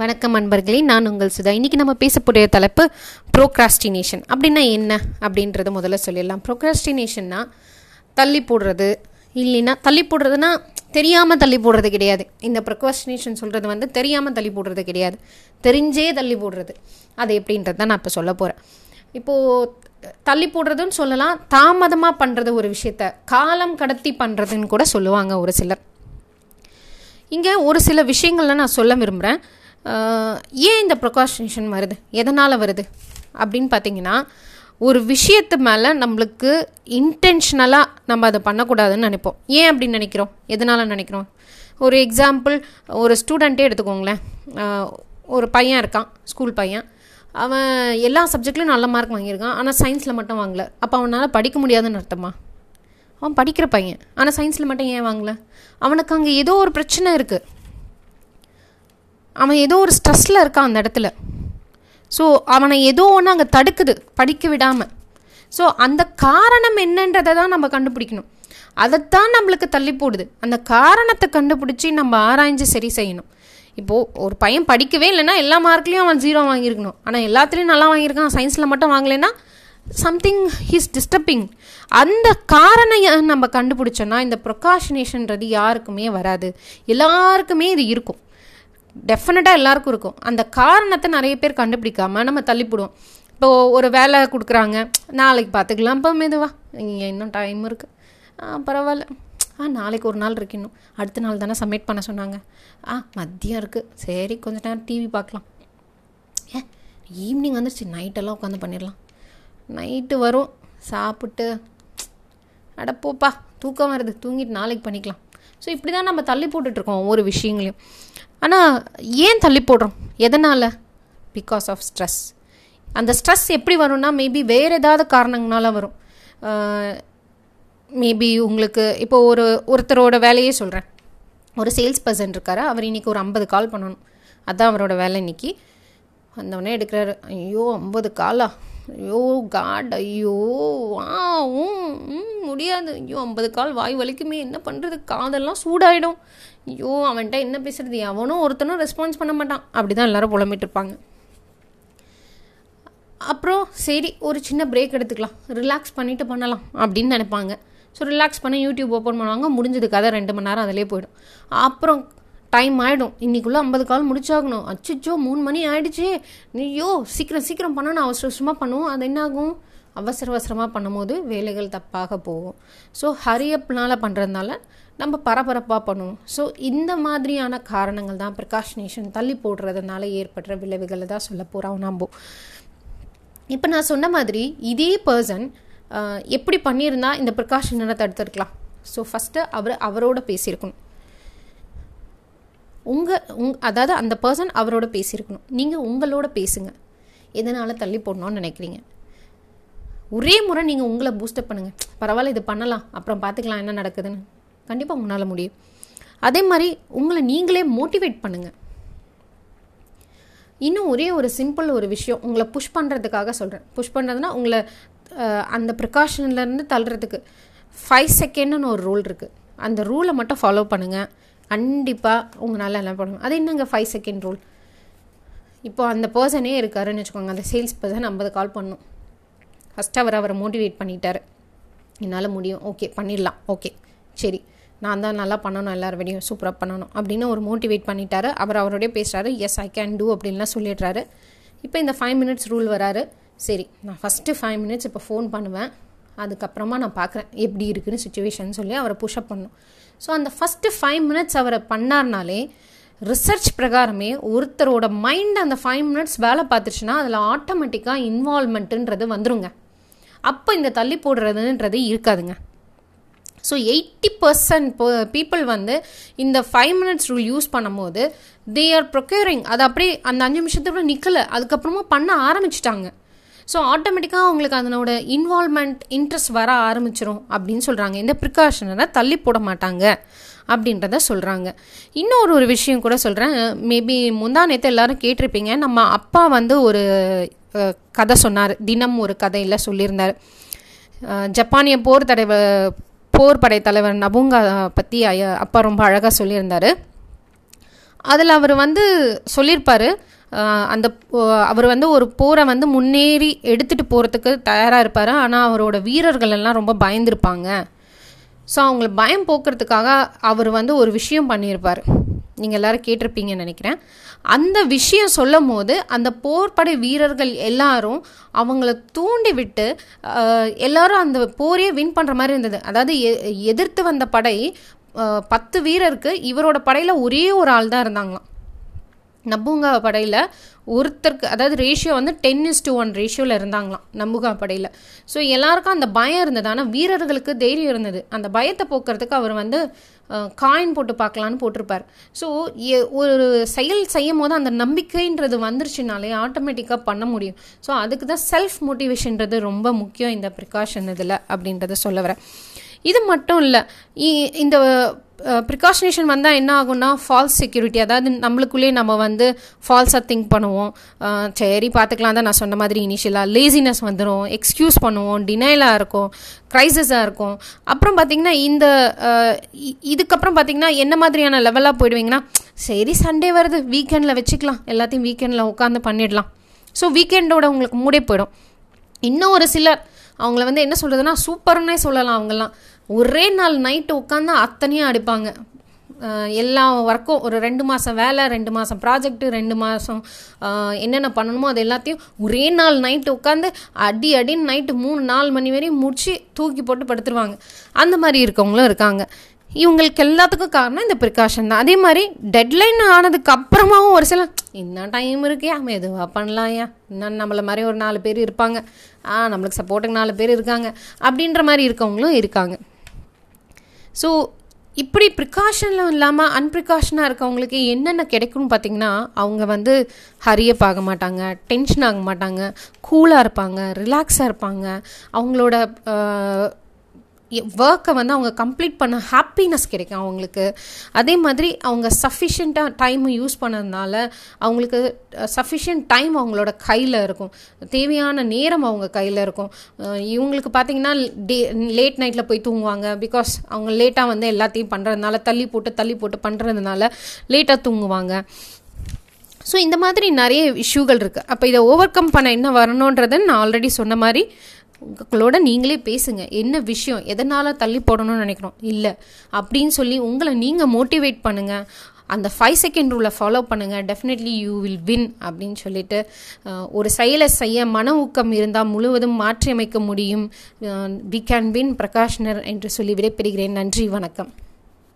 வணக்கம் அன்பர்களே நான் உங்கள் சுதா. இன்றைக்கி நம்ம பேசக்கூடிய தலைப்பு ப்ரோக்ராஸ்டினேஷன் அப்படின்னா என்ன? அப்படின்றத முதல்ல சொல்லிடலாம். ப்ரோக்ராஸ்டினேஷன்னா தள்ளி போடுறது இல்லைன்னா தள்ளி போடுறதுனா தெரியாமல் தள்ளி போடுறது கிடையாது. இந்த ப்ரொக்ராஸ்டினேஷன் சொல்கிறது வந்து தெரியாமல் தள்ளி போடுறது கிடையாது. தெரிஞ்சே தள்ளி போடுறது. அது எப்படின்றது தான் நான் இப்போ சொல்ல போகிறேன் இப்போது தள்ளி போடுறதுன்னு சொல்லலாம் தாமதமாக பண்ணுறது ஒரு விஷயத்த காலம் கடத்தி பண்ணுறதுன்னு கூட சொல்லுவாங்க ஒரு சிலர். இங்கே ஒரு சில விஷயங்கள்லாம் நான் சொல்ல விரும்புகிறேன் ஏன் இந்த ப்ரொகாஷனேஷன் வருது? எதனால் வருது? அப்படின்னு பார்த்தீங்கன்னா ஒரு விஷயத்து மேலே நம்மளுக்கு இன்டென்ஷனலாக நம்ம அதை பண்ணக்கூடாதுன்னு நினைப்போம். ஏன் அப்படின்னு நினைக்கிறோம்? எதனால் நினைக்கிறோம்? ஒரு எக்ஸாம்பிள் ஒரு ஸ்டூடெண்ட்டே எடுத்துக்கோங்களேன். ஒரு பையன் இருக்கான் ஸ்கூல் பையன். அவன் எல்லா சப்ஜெக்ட்லையும் நல்ல மார்க் வாங்கியிருக்கான் ஆனால் சயின்ஸில் மட்டும் வாங்கல. அப்போ அவனால் படிக்க முடியாதுன்னு அர்த்தமா? அவன் படிக்கிற பையன் ஆனால் சயின்ஸில் மட்டும் ஏன் வாங்கல? அவனுக்கு அங்கே ஏதோ ஒரு பிரச்சனை இருக்குது அவன் ஏதோ ஒரு ஸ்ட்ரெஸ்ஸில் இருக்கான் அந்த இடத்துல. ஸோ அவனை ஏதோ ஒன்று அங்கே தடுக்குது படிக்க விடாமல் ஸோ அந்த காரணம் என்னன்றதை தான் நம்ம கண்டுபிடிக்கணும். அதைத்தான் நம்மளுக்கு தள்ளி போடுது. அந்த காரணத்தை கண்டுபிடிச்சி நம்ம ஆராய்ஞ்சு சரி செய்யணும். இப்போது ஒரு பையன் படிக்கவே இல்லைன்னா எல்லா மார்க்லேயும் அவன் ஜீரோ வாங்கியிருக்கணும். ஆனால் எல்லாத்துலேயும் நல்லா வாங்கியிருக்கான் சயின்ஸில் மட்டும் வாங்கலைன்னா சம்திங் ஹீஸ் டிஸ்டர்பிங் அந்த காரணம் நம்ம கண்டுபிடிச்சோன்னா இந்த ப்ரொகாஷினேஷன்றது யாருக்குமே வராது. எல்லாருக்குமே இது இருக்கும். டெஃபினட்டாக எல்லாருக்கும் இருக்கும். அந்த காரணத்தை நிறைய பேர் கண்டுபிடிக்காம நம்ம தள்ளிப்பிடுவோம். இப்போது ஒரு வேலை கொடுக்குறாங்க. நாளைக்கு பார்த்துக்கலாம் இப்போ மெதுவா. இங்கே இன்னும் டைம் இருக்குது பரவாயில்ல. ஆ நாளைக்கு ஒரு நாள் இருக்கு இன்னும். அடுத்த நாள் தானே சப்மிட் பண்ண சொன்னாங்க. ஆ மதியம் இருக்குது சரி கொஞ்ச நேரம் டிவி பார்க்கலாம் ஏ ஈவினிங் வந்துருச்சு. நைட்டெல்லாம் உட்காந்து பண்ணிடலாம். நைட்டு வரும். சாப்பிட்டு அடப்போப்பா தூக்கம் வருது. தூங்கிட்டு நாளைக்கு பண்ணிக்கலாம். ஸோ இப்படி தான் நம்ம தள்ளி போட்டுட்ருக்கோம் ஒவ்வொரு விஷயங்களையும். ஆனால் ஏன் தள்ளி போடுறோம்? எதனால்? பிகாஸ் ஆஃப் ஸ்ட்ரெஸ் அந்த ஸ்ட்ரெஸ் எப்படி வரும்னா மேபி வேறு ஏதாவது காரணங்களால வரும். மேபி உங்களுக்கு இப்போ ஒரு ஒருத்தரோட வேலையே சொல்கிறேன் ஒரு சேல்ஸ் பர்சன் இருக்கார் அவர் இன்றைக்கி ஒரு ஐம்பது கால் பண்ணணும். அதுதான் அவரோட வேலை இன்னைக்கு. வந்தவொடனே எடுக்கிறாரு ஐயோ ஐம்பது காலா ஐயோ காட் ஐயோ ஆ முடியாது. ஐயோ ஐம்பது கால் வாய் வலிக்குமே என்ன பண்ணுறது காதெல்லாம் சூடாயிடும். ஐயோ அவன்கிட்ட என்ன பேசுறது? அவனும் ஒருத்தனும் ரெஸ்பான்ஸ் பண்ண மாட்டான். அப்படி தான் எல்லாரும் புலம்பிட்டு இருப்பாங்க. அப்புறம் சரி ஒரு சின்ன பிரேக் எடுத்துக்கலாம். ரிலாக்ஸ் பண்ணிவிட்டு பண்ணலாம் அப்படின்னு நினைப்பாங்க. ஸோ ரிலாக்ஸ் பண்ண யூடியூப் ஓப்பன் பண்ணுவாங்க. முடிஞ்சது கதை ரெண்டு மணி நேரம் அதிலே போயிடும். அப்புறம் டைம் ஆகிடும் இன்றைக்குள்ளே ஐம்பது கால் முடிச்சாகணும். அச்சோ மூணு மணி ஆயிடுச்சே. ஐயோ சீக்கிரம் சீக்கிரம் பண்ணணும். அவசர அவசரமாக பண்ணுவோம். அது என்ன ஆகும் அவசர அவசரமாக பண்ணும்போது வேலைகள் தப்பாக போகும். ஸோ ஹரியப்னால் பண்ணுறதுனால நம்ம பரபரப்பாக பண்ணுவோம். ஸோ இந்த மாதிரியான காரணங்கள் தான் ப்ரிகாஷனேஷன் தள்ளி போடுறதுனால ஏற்படுற விளைவுகளை தான் சொல்ல போகிறோம் நம்ம இப்போ நான் சொன்ன மாதிரி இதே பர்சன் எப்படி பண்ணியிருந்தால் இந்த ப்ரிகாஷனை தடுத்துருக்கலாம்? ஸோ ஃபஸ்ட்டு அவர் அவரோட பேசியிருக்கணும். உங்கள் உங் அதாவது அந்த பர்சன் அவரோட பேசியிருக்கணும். நீங்கள் உங்களோட பேசுங்க. எதனால் தள்ளி போடணும்னு நினைக்கிறீங்க? ஒரே முறை நீங்கள் உங்களை பூஸ்டப் பண்ணுங்கள் பரவாயில்ல இது பண்ணலாம். அப்புறம் பார்த்துக்கலாம் என்ன நடக்குதுன்னு. கண்டிப்பாக உங்களால் முடியும். அதே மாதிரி உங்களை நீங்களே மோட்டிவேட் பண்ணுங்கள் இன்னும் ஒரே ஒரு சிம்பிள் ஒரு விஷயம். உங்களை புஷ் பண்ணுறதுக்காக சொல்கிறேன் புஷ் பண்ணுறதுனா உங்களை அந்த ப்ரிகாஷன்லேருந்து தள்ளுறதுக்கு. ஃபைவ் செகண்ட்னு ஒரு ரூல் இருக்குது அந்த ரூலை மட்டும் ஃபாலோ பண்ணுங்கள் கண்டிப்பாக உங்களால் நல்லா பண்ணுங்க அது என்னங்க ஃபைவ் செகண்ட் ரூல் இப்போ அந்த பர்சனே இருக்காருன்னு வச்சுக்கோங்க அந்த சேல்ஸ் பர்சன் ஐம்பது கால் பண்ணும். ஃபஸ்ட்டு அவர் அவரை மோட்டிவேட் பண்ணிட்டார். என்னால் முடியும். ஓகே பண்ணிடலாம். ஓகே சரி. நான் தான் நல்லா பண்ணணும் எல்லாரோடையும் சூப்பராக பண்ணணும் அப்படின்னு ஒரு மோட்டிவேட் பண்ணிட்டாரு. அவர் அவரோடய பேசுகிறாரு எஸ் ஐ கேன் டூ அப்படின்லாம் சொல்லிடுறாரு. இப்போ இந்த ஃபைவ் மினிட்ஸ் ரூல் வராரு. சரி நான் ஃபஸ்ட்டு ஃபைவ் மினிட்ஸ் இப்போ ஃபோன் பண்ணுவேன். அதுக்கப்புறமா நான் பார்க்குறேன். எப்படி இருக்குன்னு சுச்சுவேஷன் சொல்லி அவரை புஷ்அப் பண்ணும். ஸோ அந்த ஃபஸ்ட்டு ஃபைவ் மினிட்ஸ் அவரை பண்ணார்னாலே ரிசர்ச் பிரகாரமே ஒருத்தரோட மைண்ட் அந்த ஃபைவ் மினிட்ஸ் வேலை பார்த்துருச்சுன்னா அதில் ஆட்டோமேட்டிக்காக இன்வால்மெண்ட்டுன்றது வந்துருங்க. அப்போ இந்த தள்ளி போடுறதுன்றது இருக்காதுங்க. ஸோ எயிட்டி பர்சன்ட் பீப்புள் வந்து இந்த ஃபைவ் மினிட்ஸ் ரூல் யூஸ் பண்ணும்போது தே ஆர் ப்ரொக்யூரிங் அது அப்படியே அந்த அஞ்சு நிமிஷத்துக்குள்ள நிற்கலை அதுக்கப்புறமா பண்ண ஆரம்பிச்சிட்டாங்க. ஸோ ஆட்டோமேட்டிக்காக அவங்களுக்கு அதனோட இன்வால்மெண்ட் இன்ட்ரெஸ்ட் வர ஆரம்பிச்சிரும் அப்படின்னு சொல்கிறாங்க இந்த ப்ரிகாஷனை தள்ளி போட மாட்டாங்க அப்படின்றத சொல்கிறாங்க இன்னொரு ஒரு விஷயம் கூட சொல்கிறேன் மேபி முந்தா நேற்று எல்லாரும் கேட்டிருப்பீங்க. நம்ம அப்பா வந்து ஒரு கதை சொன்னார். தினம் ஒரு கதையில் சொல்லியிருந்தார். ஜப்பானிய போர் தலைவர் போர் படை தலைவர் நபுங்கா பற்றி அப்பா ரொம்ப அழகாக சொல்லியிருந்தார். அதில் அவர் வந்து சொல்லியிருப்பார். அந்த அவர் வந்து ஒரு போரை வந்து முன்னேறி எடுத்துகிட்டு போகிறதுக்கு தயாராக இருப்பார். ஆனால் அவரோட வீரர்கள் எல்லாம் ரொம்ப பயந்துருப்பாங்க. ஸோ அவங்கள பயம் போக்குறதுக்காக அவர் வந்து ஒரு விஷயம் பண்ணியிருப்பார் நீங்கள் எல்லோரும் கேட்டிருப்பீங்கன்னு நினைக்கிறேன். அந்த விஷயம் சொல்லும் போது அந்த போர்படை வீரர்கள் எல்லாரும் அவங்கள தூண்டி விட்டு எல்லாரும் அந்த போரையே வின் பண்ணுற மாதிரி இருந்தது. அதாவது எ- எதிர்த்து வந்த படை பத்து வீரருக்கு இவரோட படையில் ஒரே ஒரு ஆள் தான் இருந்தாங்களாம். நம்புங்கா படையில் ஒருத்தருக்கு அதாவது ரேஷியோ வந்து டென் இஸ் டு ஒன் ரேஷியோவில் இருந்தாங்களாம் நம்புகா படையில். ஸோ எல்லாருக்கும் அந்த பயம் இருந்தது. ஆனால் வீரர்களுக்கு தைரியம் இருந்தது. அந்த பயத்தை போக்குறதுக்கு அவர் வந்து காயின் போட்டு பார்க்கலான்னு போட்டிருப்பார். ஸோ ஒரு செயல் செய்யும் போது அந்த நம்பிக்கைன்றது வந்துருச்சுனாலே ஆட்டோமேட்டிக்காக பண்ண முடியும். ஸோ அதுக்கு தான் செல்ஃப் மோட்டிவேஷன்றது ரொம்ப முக்கியம் இந்த ப்ரிகாஷன் இதில் அப்படின்றத சொல்ல வரேன். இது மட்டும் இல்லை இந்த ப்ரிகாஷனேஷன் வந்தால் என்ன ஆகும்னா ஃபால்ஸ் செக்யூரிட்டி அதாவது நம்மளுக்குள்ளேயே நம்ம வந்து ஃபால்ஸாக திங்க் பண்ணுவோம். சரி பார்த்துக்கலாம் தான் நான் சொன்ன மாதிரி இனிஷியலாக லேசினஸ் வந்துடும் எக்ஸ்கியூஸ் பண்ணுவோம் டினைலாக இருக்கும் க்ரைசஸாக இருக்கும். அப்புறம் பார்த்தீங்கன்னா இந்த இதுக்கப்புறம் பார்த்தீங்கன்னா என்ன மாதிரியான லெவலாக போயிடுவீங்கன்னா சரி சண்டே வருது வீக்கெண்டில் வச்சுக்கலாம். எல்லாத்தையும் வீக்கெண்டில் உட்காந்து பண்ணிடலாம். ஸோ வீக்கெண்டோட உங்களுக்கு மூடே போயிடும். இன்னும் ஒரு சிலர் அவங்கள வந்து என்ன சொல்கிறதுனா சூப்பர்னே சொல்லலாம் அவங்கெல்லாம். ஒரே நாள் நைட்டு உட்காந்து அத்தனையும் அடிப்பாங்க. எல்லா ஒர்க்கும் ஒரு ரெண்டு மாதம் வேலை ரெண்டு மாதம் ப்ராஜெக்ட்டு ரெண்டு மாதம் என்னென்ன பண்ணணுமோ அது எல்லாத்தையும் ஒரே நாள் நைட்டு உட்காந்து அடி அடின்னு நைட்டு மூணு நாலு மணி வரையும் முடிச்சு தூக்கி போட்டு படுத்துருவாங்க. அந்த மாதிரி இருக்கவங்களும் இருக்காங்க. இவங்களுக்கு எல்லாத்துக்கும் காரணம் இந்த ப்ரிகாஷன் தான். அதே மாதிரி டெட்லைன் ஆனதுக்கு அப்புறமாவும் ஒரு சில என்ன டைம் இருக்கியா மெதுவாக பண்ணலாம்யா. இன்னும் நம்மளை மாதிரி ஒரு நாலு பேர் இருப்பாங்க. ஆ நம்மளுக்கு சப்போர்ட்டுக்கு நாலு பேர் இருக்காங்க. அப்படின்ற மாதிரி இருக்கவங்களும் இருக்காங்க. ஸோ இப்படி ப்ரிகாஷனில் இல்லாமல் அன்ப்ரிகாஷனாக இருக்கவங்களுக்கு என்னென்ன கிடைக்கும்னு பார்த்தீங்கன்னா அவங்க வந்து ஹரியப் ஆக மாட்டாங்க டென்ஷன் ஆக மாட்டாங்க கூலாக இருப்பாங்க ரிலாக்ஸாக இருப்பாங்க. அவங்களோட ஒர்க்கை வந்து அவங்க கம்ப்ளீட் பண்ண ஹாப்பினஸ் கிடைக்கும் அவங்களுக்கு. அதே மாதிரி அவங்க சஃபிஷியண்ட்டாக டைம் யூஸ் பண்ணதுனால அவங்களுக்கு சஃபிஷியன்ட் டைம் அவங்களோட கையில் இருக்கும். தேவையான நேரம் அவங்க கையில் இருக்கும். இவங்களுக்கு பார்த்தீங்கன்னா டே லேட் நைட்டில் போய் தூங்குவாங்க. பிகாஸ் அவங்க லேட்டாக வந்து எல்லாத்தையும் பண்ணுறதுனால தள்ளி போட்டு தள்ளி போட்டு பண்ணுறதுனால லேட்டாக தூங்குவாங்க. ஸோ இந்த மாதிரி நிறைய இஷ்யூகள் இருக்குது அப்போ இதை ஓவர் கம் பண்ண என்ன வரணுன்றதை நான் ஆல்ரெடி சொன்ன மாதிரி உங்களோட நீங்களே பேசுங்க. என்ன விஷயம்? எதனால் தள்ளி போடணும்னு நினைக்கிறோம்? இல்லை. அப்படின்னு சொல்லி உங்களை நீங்கள் மோட்டிவேட் பண்ணுங்கள் அந்த ஃபைவ் செகண்ட் ரூலை ஃபாலோ பண்ணுங்கள் டெஃபினெட்லி யூ வில் வின் அப்படின்னு சொல்லிட்டு ஒரு செயலை செய்ய மன ஊக்கம் இருந்தால் முழுவதும் மாற்றியமைக்க முடியும். வி கேன் வின் பிரகாஷ்னர் என்று சொல்லி விடைபெறுகிறேன். நன்றி வணக்கம்.